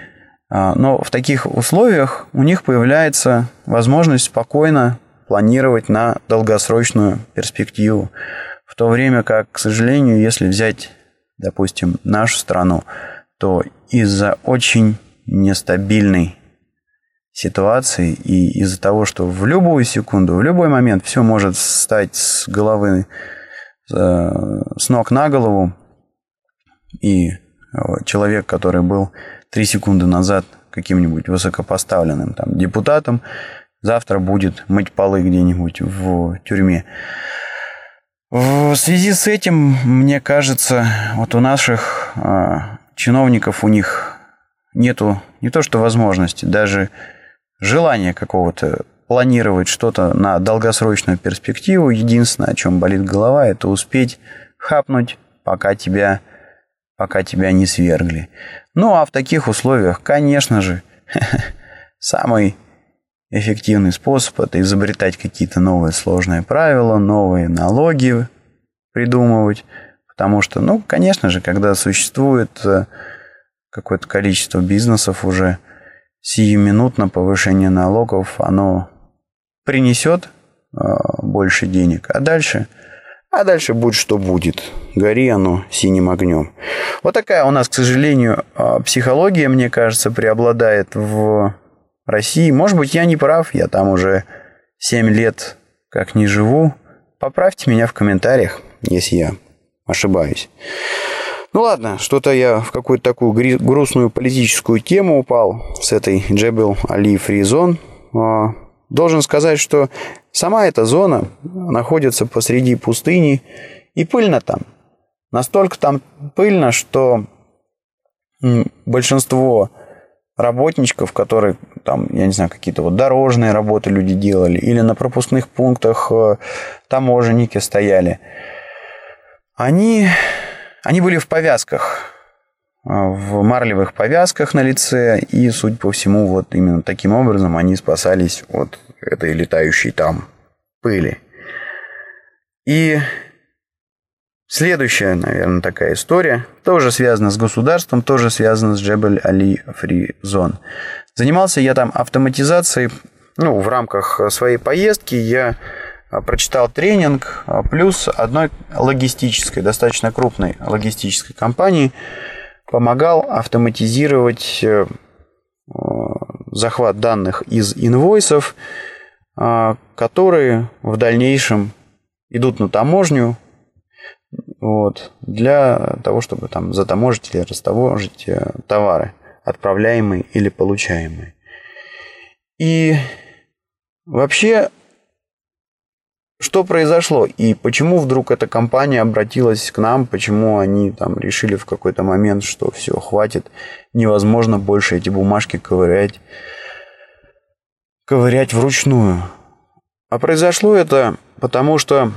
а, но в таких условиях у них появляется возможность спокойно планировать на долгосрочную перспективу. В то время как, к сожалению, если взять, допустим, нашу страну, то из-за очень нестабильной ситуации и из-за того, что в любую секунду, в любой момент все может стать с головы, э, с ног на голову, и человек, который был три секунды назад каким-нибудь высокопоставленным там, депутатом, завтра будет мыть полы где-нибудь в тюрьме. В связи с этим, мне кажется, вот у наших э, чиновников у них нету не то что возможности, даже желания какого-то планировать что-то на долгосрочную перспективу. Единственное, о чем болит голова, это успеть хапнуть, пока тебя, пока тебя не свергли. Ну а в таких условиях, конечно же, *laughs* самый эффективный способ – это изобретать какие-то новые сложные правила, новые налоги придумывать. Потому что, ну, конечно же, когда существует э, какое-то количество бизнесов уже, сиюминутно повышение налогов, оно принесет э, больше денег. А дальше, а дальше будет что будет. Гори оно синим огнем. Вот такая у нас, к сожалению, э, психология, мне кажется, преобладает в России. Может быть, я не прав, я там уже 7 лет как не живу. Поправьте меня в комментариях, если я ошибаюсь. Ну ладно, что-то я в какую-то такую грустную политическую тему упал с этой Джебел Али Фризон. Должен сказать, что сама эта зона находится посреди пустыни и пыльно там. Настолько там пыльно, что большинство работничков, которые там, я не знаю, какие-то вот дорожные работы люди делали, или на пропускных пунктах э, таможенники стояли, они, они были в повязках, э, в марлевых повязках на лице, и, судя по всему, вот именно таким образом они спасались от этой летающей там пыли. И Следующая, наверное, такая история, тоже связана с государством, тоже связана с Джебель Али Фри Зон. Занимался я там автоматизацией, ну, в рамках своей поездки я а, прочитал тренинг, а, плюс одной логистической, достаточно крупной логистической компании помогал автоматизировать э, захват данных из инвойсов, а, которые в дальнейшем идут на таможню, вот, для того, чтобы там затаможить или растаможить э, товары, отправляемые или получаемые. И вообще, что произошло и почему вдруг эта компания обратилась к нам, почему они там решили в какой-то момент, что все, хватит, невозможно больше эти бумажки ковырять, ковырять вручную. А произошло это потому, что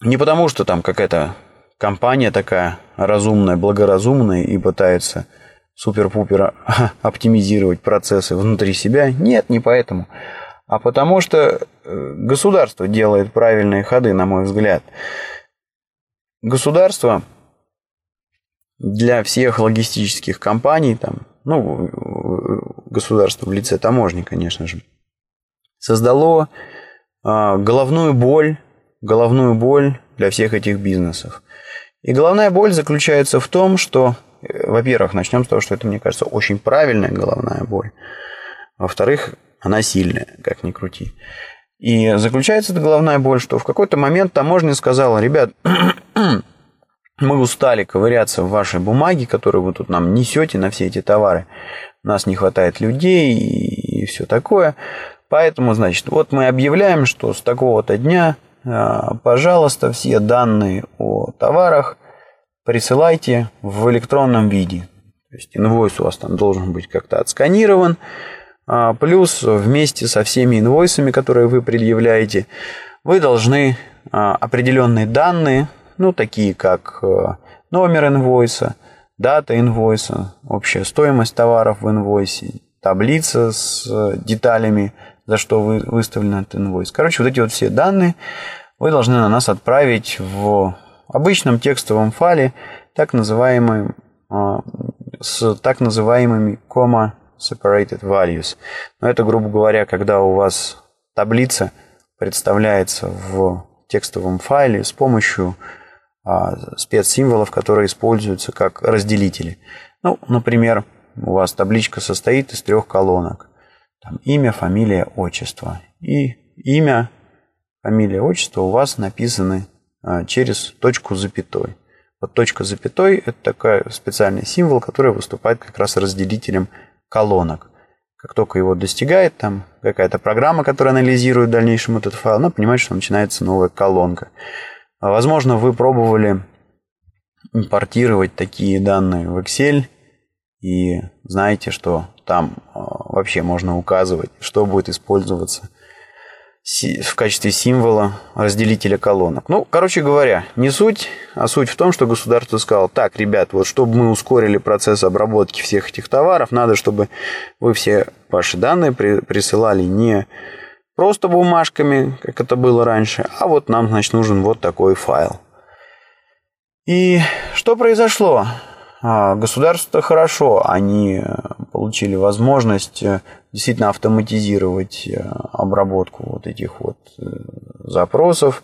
не потому, что там какая-то компания такая разумная, благоразумная и пытается супер-пупер *laughs* оптимизировать процессы внутри себя. Нет, не поэтому. А потому что э, государство делает правильные ходы, на мой взгляд. Государство для всех логистических компаний, там, ну, государство в лице таможни, конечно же, создало э, головную боль головную боль для всех этих бизнесов. И головная боль заключается в том, что, во-первых, начнем с того, что это, мне кажется, очень правильная головная боль. Во-вторых, она сильная, как ни крути. И заключается эта головная боль, что в какой-то момент таможня сказала, ребят, *clears throat* мы устали ковыряться в вашей бумаге, которую вы тут нам несете на все эти товары. У нас не хватает людей и все такое. Поэтому, значит, вот мы объявляем, что с такого-то дня а, пожалуйста, все данные о товарах присылайте в электронном виде. То есть инвойс у вас там должен быть как-то отсканирован. А, плюс вместе со всеми инвойсами, которые вы предъявляете, вы должны определенные данные, ну, такие как номер инвойса, дата инвойса, общая стоимость товаров в инвойсе, таблица с деталями, за что вы выставлен этот инвойс. Короче, вот эти вот все данные вы должны на нас отправить в обычном текстовом файле, так называемым, а, с так называемыми comma separated values. Но это, грубо говоря, когда у вас таблица представляется в текстовом файле с помощью а, спецсимволов, которые используются как разделители. Ну, например, у вас табличка состоит из трех колонок. Там имя, фамилия, отчество. И имя, фамилия, отчество у вас написаны через точку запятой. Вот точка запятой – это такой специальный символ, который выступает как раз разделителем колонок. Как только его достигает, там какая-то программа, которая анализирует в дальнейшем этот файл, она понимает, что начинается новая колонка. А, возможно, вы пробовали импортировать такие данные в Excel и знаете, что там а, вообще можно указывать, что будет использоваться в качестве символа разделителя колонок. Ну, короче говоря, не суть, а суть в том, что государство сказало, так, ребят, вот чтобы мы ускорили процесс обработки всех этих товаров, надо, чтобы вы все ваши данные при, присылали не просто бумажками, как это было раньше, а вот нам, значит, нужен вот такой файл. И что произошло? А, государство хорошо, они э, получили возможность э, действительно автоматизировать э, обработку вот этих вот запросов.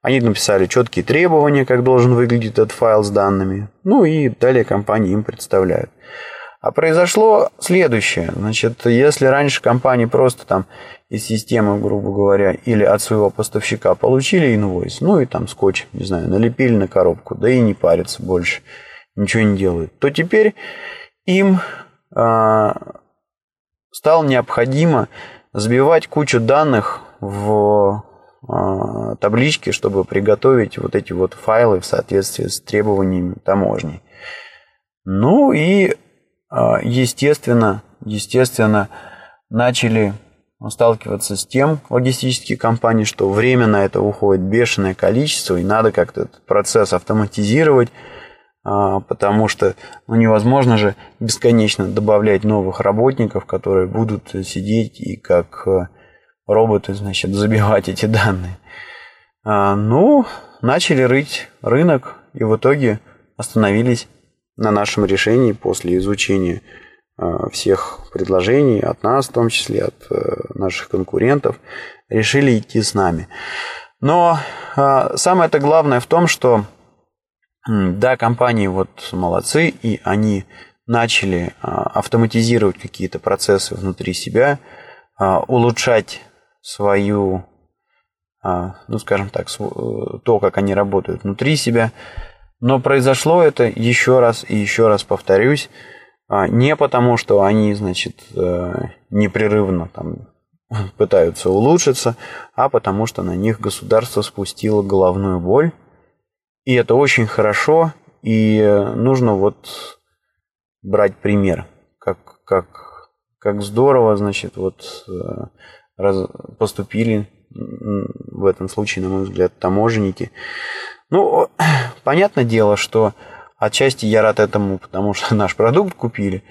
Они написали четкие требования, как должен выглядеть этот файл с данными. Ну и далее компании им представляют. А произошло следующее. Значит, если раньше компании просто там из системы, грубо говоря, или от своего поставщика получили инвойс, ну и там скотч, не знаю, налепили на коробку, да и не парятся больше – ничего не делают, то теперь им э, стало необходимо забивать кучу данных в э, таблички, чтобы приготовить вот эти вот файлы в соответствии с требованиями таможни. Ну и, э, естественно, естественно, начали сталкиваться с тем логистические компании, что время на это уходит бешеное количество, и надо как-то этот процесс автоматизировать, потому что ну, невозможно же бесконечно добавлять новых работников, которые будут сидеть и как э, роботы, значит, забивать эти данные. А, ну, начали рыть рынок и в итоге остановились на нашем решении после изучения э, всех предложений от нас, в том числе от э, наших конкурентов, решили идти с нами. Но а, самое-то главное в том, что да, компании вот молодцы, и они начали а, автоматизировать какие-то процессы внутри себя, а, улучшать свою, а, ну скажем так, то, как они работают внутри себя. Но произошло это еще раз и еще раз повторюсь, не потому, что они, значит, э, непрерывно там пытаются улучшиться, а потому что на них государство спустило головную боль и это очень хорошо, и нужно вот брать пример, как, как, как здорово, значит, вот э, раз, поступили в этом случае, на мой взгляд, таможенники. Ну, *clears throat* понятное дело, что отчасти я рад этому, потому что *laughs* наш продукт купили.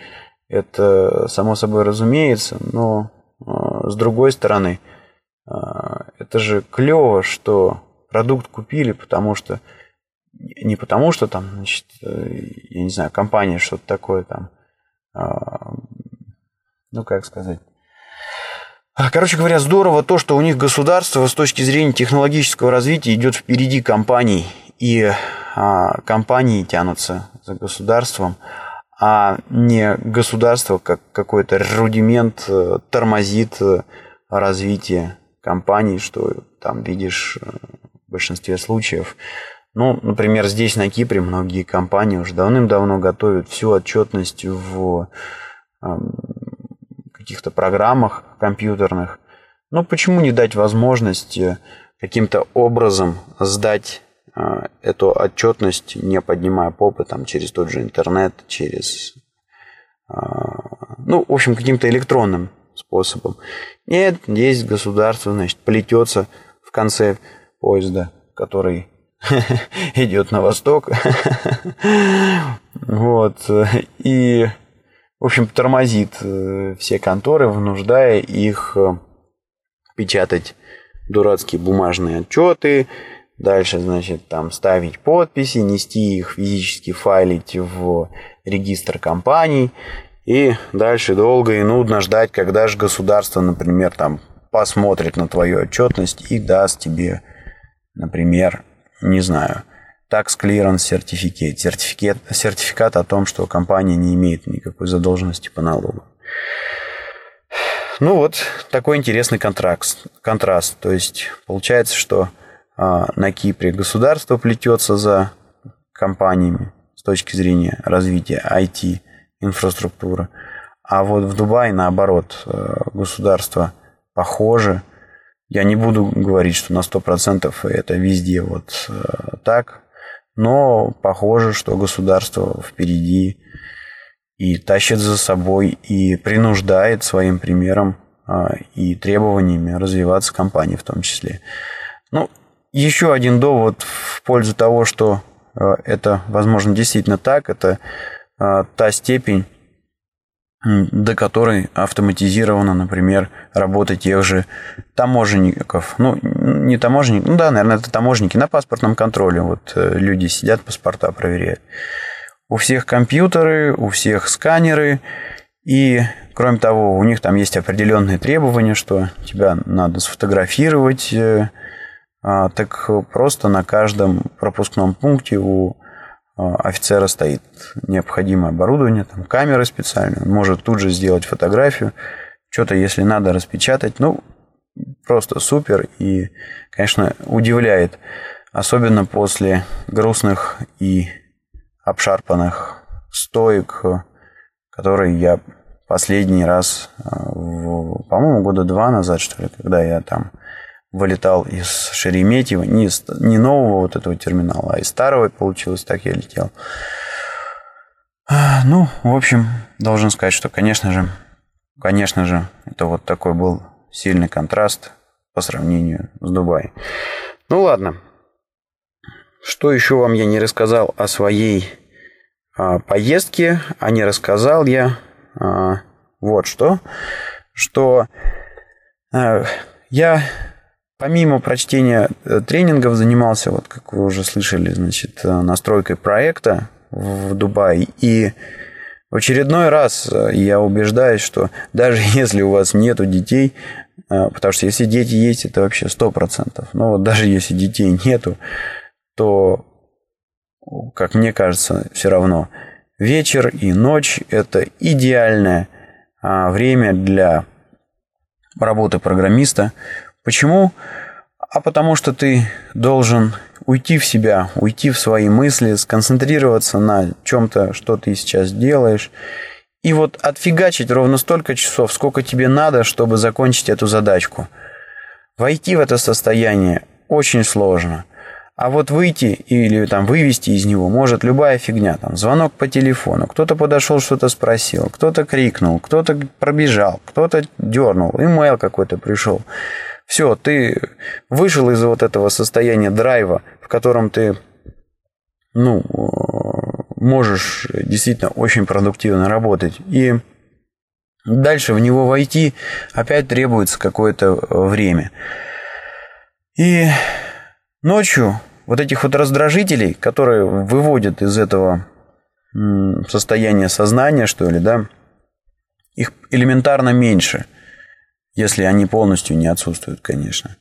Это само собой разумеется, но э, с другой стороны, э, это же клево, что продукт купили, потому что не потому, что там, значит, э, я не знаю, компания что-то такое там, а, ну, как сказать. Короче говоря, здорово то, что у них государство с точки зрения технологического развития идет впереди компаний, и а, компании тянутся за государством, а не государство как какой-то рудимент э, тормозит э, развитие компаний, что там видишь в большинстве случаев ну, например, здесь на Кипре многие компании уже давным-давно готовят всю отчетность в каких-то программах компьютерных. Ну, почему не дать возможность каким-то образом сдать э, эту отчетность, не поднимая попы там, через тот же интернет, через, э, ну, в общем, каким-то электронным способом. Нет, есть государство, значит, плетется конце поезда, который *laughs* идет на восток. *laughs* вот. И, в общем, тормозит э, все конторы, вынуждая их э, печатать дурацкие бумажные отчеты, дальше, значит, там ставить подписи, нести их физически, файлить в регистр компаний, и дальше долго и нудно ждать, когда же государство, например, там посмотрит на твою отчетность и даст тебе, например, не знаю, tax clearance сертификат, сертификат, сертификат о том, что компания не имеет никакой задолженности по налогу. Ну вот такой интересный контраст. контраст. То есть получается, что а, на Кипре государство плетется за компаниями с точки зрения развития IT инфраструктуры, а вот в Дубае наоборот э, государство похоже. Я не буду говорить, что на 100% это везде вот э, так, но похоже, что государство впереди и тащит за собой и принуждает своим примером а, и требованиями развиваться компании в том числе. Ну, еще один довод в пользу того, что а, это, возможно, действительно так, это та степень, до которой автоматизирована, например, работа тех же таможенников. Ну, не таможенники, ну да, наверное, это таможенники на паспортном контроле. Вот э, люди сидят, паспорта проверяют. У всех компьютеры, у всех сканеры. И, кроме того, у них там есть определенные требования, что тебя надо сфотографировать. Э, а, так просто на каждом пропускном пункте у офицера стоит необходимое оборудование, там камеры специальные, он может тут же сделать фотографию, что-то, если надо, распечатать. Ну, просто супер. И, конечно, удивляет, особенно после грустных и обшарпанных стоек, которые я последний раз, э, по-моему, года два назад, что ли, когда я там вылетал из Шереметьево, не, не нового вот этого терминала, а из старого получилось, так я летел. А, ну, в общем, должен сказать, что, конечно же, конечно же, это вот такой был сильный контраст по сравнению с Дубаем. Ну ладно, что еще вам я не рассказал о своей а, поездке, а не рассказал я а, вот что, что а, я помимо прочтения э, тренингов занимался, вот как вы уже слышали, значит, э, настройкой проекта в Дубае и в очередной раз э, я убеждаюсь, что даже *laughs* если у вас нету детей, потому что если дети есть, это вообще сто процентов. Но вот даже если детей *laughs* нету, то, как мне кажется, все равно вечер и ночь – это идеальное а, время для работы программиста. Почему? А потому что ты должен уйти в себя, уйти в свои мысли, сконцентрироваться на чем-то, что ты сейчас делаешь, и вот отфигачить ровно столько часов, сколько тебе надо, чтобы закончить эту задачку. Войти в это состояние очень сложно – а вот выйти или там вывести из него может любая фигня. Там звонок по телефону, кто-то подошел, что-то спросил, кто-то крикнул, кто-то пробежал, кто-то дернул, имейл какой-то пришел. Все, ты вышел из вот этого состояния драйва, в котором ты ну, можешь действительно очень продуктивно работать. И дальше в него войти опять требуется какое-то время. И Ночью вот этих вот раздражителей, которые выводят из этого состояния сознания, что ли, да, их элементарно меньше, если они полностью не отсутствуют, конечно.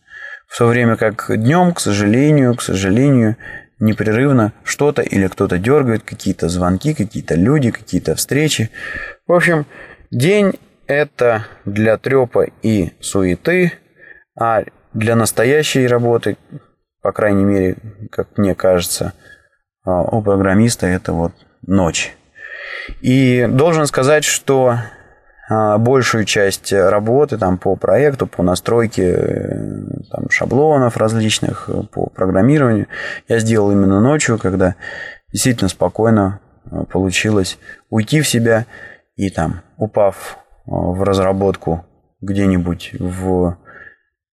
В то время как днем, к сожалению, к сожалению, непрерывно что-то или кто-то дергает, какие-то звонки, какие-то люди, какие-то встречи. В общем, день это для трепа и суеты, а для настоящей работы по крайней мере, как мне кажется, а, у программиста это вот ночь. И должен сказать, что большую часть работы там, по проекту, по настройке э, там, шаблонов различных, по программированию я сделал именно ночью, когда действительно спокойно а, получилось уйти в себя и там, упав в разработку где-нибудь в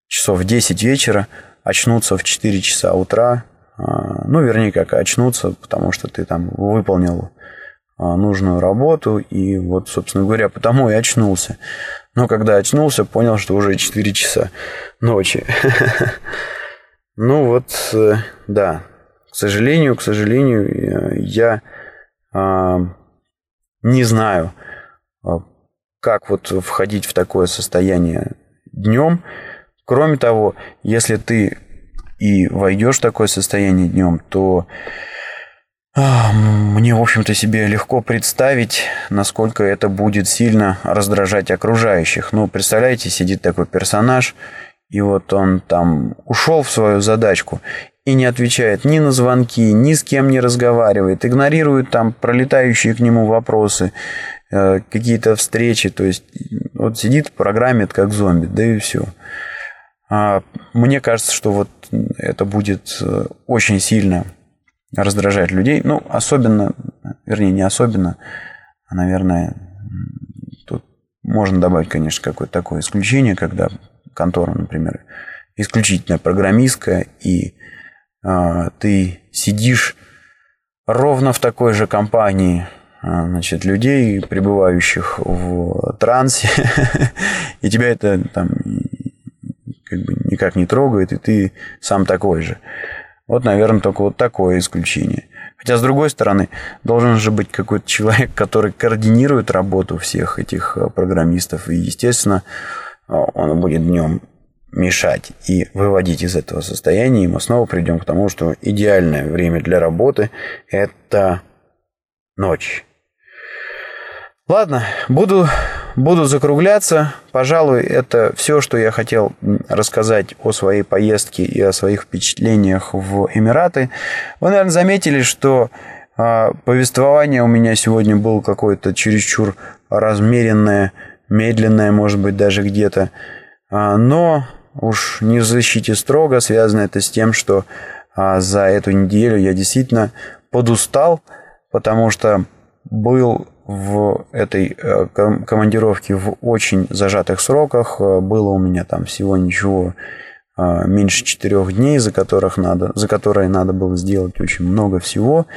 часов 10 вечера, очнуться в 4 часа утра, а, ну, вернее, как очнуться, потому что ты там выполнил а, нужную работу, и вот, собственно говоря, потому и очнулся. Но когда очнулся, понял, что уже 4 часа ночи. *laughs* Ну вот, э, да, к сожалению, к сожалению, э, я а, не знаю, как вот входить в такое состояние днем. Кроме того, если ты и войдешь в такое состояние днем, то а, мне, в общем-то, себе легко представить, насколько это будет сильно раздражать окружающих. Ну, представляете, сидит такой персонаж, и вот он там ушел в свою задачку и не отвечает ни на звонки, ни с кем не разговаривает, игнорирует там пролетающие к нему вопросы, э, какие-то встречи, то есть вот сидит в программе как зомби, да и все. А мне кажется, что вот это будет э, очень сильно раздражать людей. Ну, особенно, вернее, не особенно, а, наверное, тут можно добавить, конечно, какое-то такое исключение, когда контора, например, исключительно программистская, и а, ты сидишь ровно в такой же компании, а, значит, людей, пребывающих в трансе, *laughs* и тебя это там как бы никак не трогает, и ты сам такой же. Вот, наверное, только вот такое исключение. Хотя, с другой стороны, должен же быть какой-то человек, который координирует работу всех этих э, программистов. И, естественно, э, он будет днем мешать и выводить из этого состояния. И мы снова придем к тому, что идеальное время для работы – это ночь. Ладно, буду, буду закругляться. Пожалуй, это все, что я хотел рассказать о своей поездке и о своих впечатлениях в Эмираты. Вы, наверное, заметили, что э, повествование у меня сегодня было какое-то чересчур размеренное, медленное, может быть, даже где-то. Э, но уж не в защите строго, связано это с тем, что э, за эту неделю я действительно подустал, потому что был в этой э, командировке в очень зажатых сроках. Э, было у меня там всего ничего э, меньше четырех дней, за, которых надо, за которые надо было сделать очень много всего.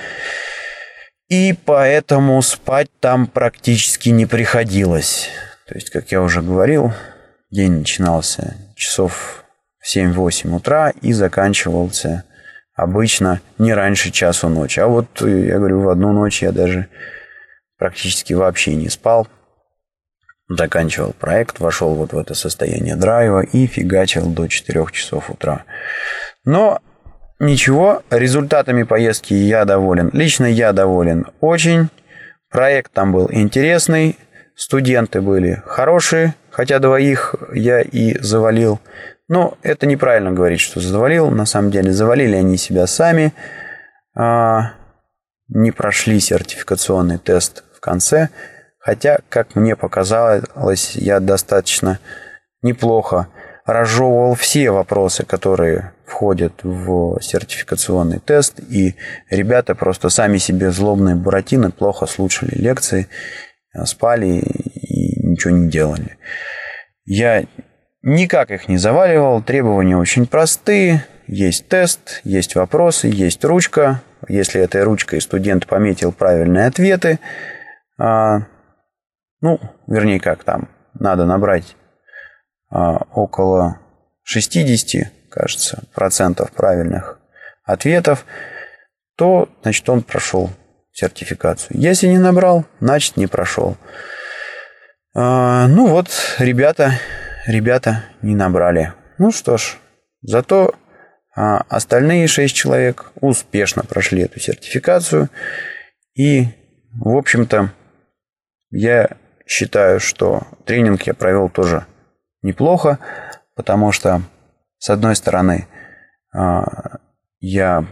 И поэтому спать там практически не приходилось. То есть, как я уже говорил, день начинался часов в 7-8 утра и заканчивался обычно не раньше часу ночи. А вот, я говорю, в одну ночь я даже практически вообще не спал. Заканчивал проект, вошел вот в это состояние драйва и фигачил до 4 часов утра. Но ничего, результатами поездки я доволен. Лично я доволен очень. Проект там был интересный, студенты были хорошие, хотя двоих я и завалил. Но это неправильно говорить, что завалил. На самом деле завалили они себя сами. А, не прошли сертификационный тест конце, хотя, как мне показалось, я достаточно неплохо разжевывал все вопросы, которые входят в сертификационный тест, и ребята просто сами себе злобные буратины плохо слушали лекции, спали и ничего не делали. Я никак их не заваливал, требования очень простые, есть тест, есть вопросы, есть ручка. Если этой ручкой студент пометил правильные ответы, а, ну, вернее, как там, надо набрать а, около 60, кажется, процентов правильных ответов, то, значит, он прошел сертификацию. Если не набрал, значит, не прошел. А, ну вот, ребята, ребята не набрали. Ну что ж, зато а, остальные шесть человек успешно прошли эту сертификацию. И, в общем-то, я считаю, что тренинг я провел тоже неплохо, потому что, с одной стороны, а, я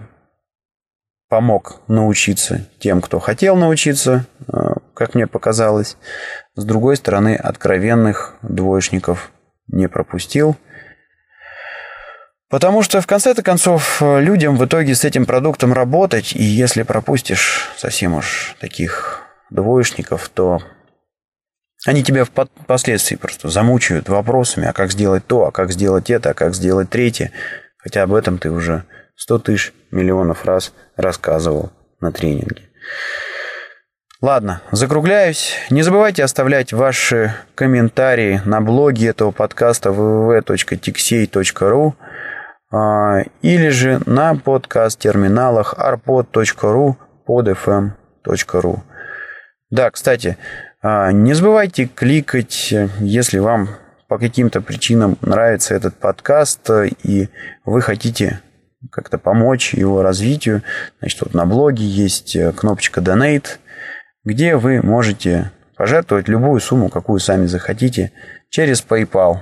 помог научиться тем, кто хотел научиться, а, как мне показалось. С другой стороны, откровенных двоечников не пропустил. Потому что в конце-то концов людям в итоге с этим продуктом работать, и если пропустишь совсем уж таких двоечников, то они тебя впоследствии просто замучают вопросами, а как сделать то, а как сделать это, а как сделать третье. Хотя об этом ты уже 100 тысяч миллионов раз рассказывал на тренинге. Ладно, закругляюсь. Не забывайте оставлять ваши комментарии на блоге этого подкаста www.tixey.ru а, или же на подкаст-терминалах arpod.ru podfm.ru. Да, кстати, не забывайте кликать, если вам по каким-то причинам нравится этот подкаст и вы хотите как-то помочь его развитию. Значит, вот на блоге есть кнопочка Donate – где вы можете пожертвовать любую сумму, какую сами захотите, через PayPal.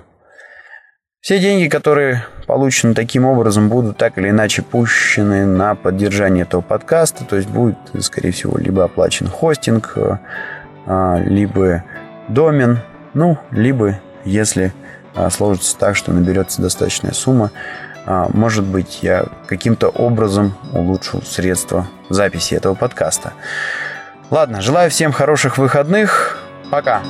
Все деньги, которые получены таким образом, будут так или иначе пущены на поддержание этого подкаста, то есть будет, скорее всего, либо оплачен хостинг, а, либо домен, ну, либо, если а, сложится так, что наберется достаточная сумма, а, может быть, я каким-то образом улучшу средства записи этого подкаста. Ладно, желаю всем хороших выходных. Пока.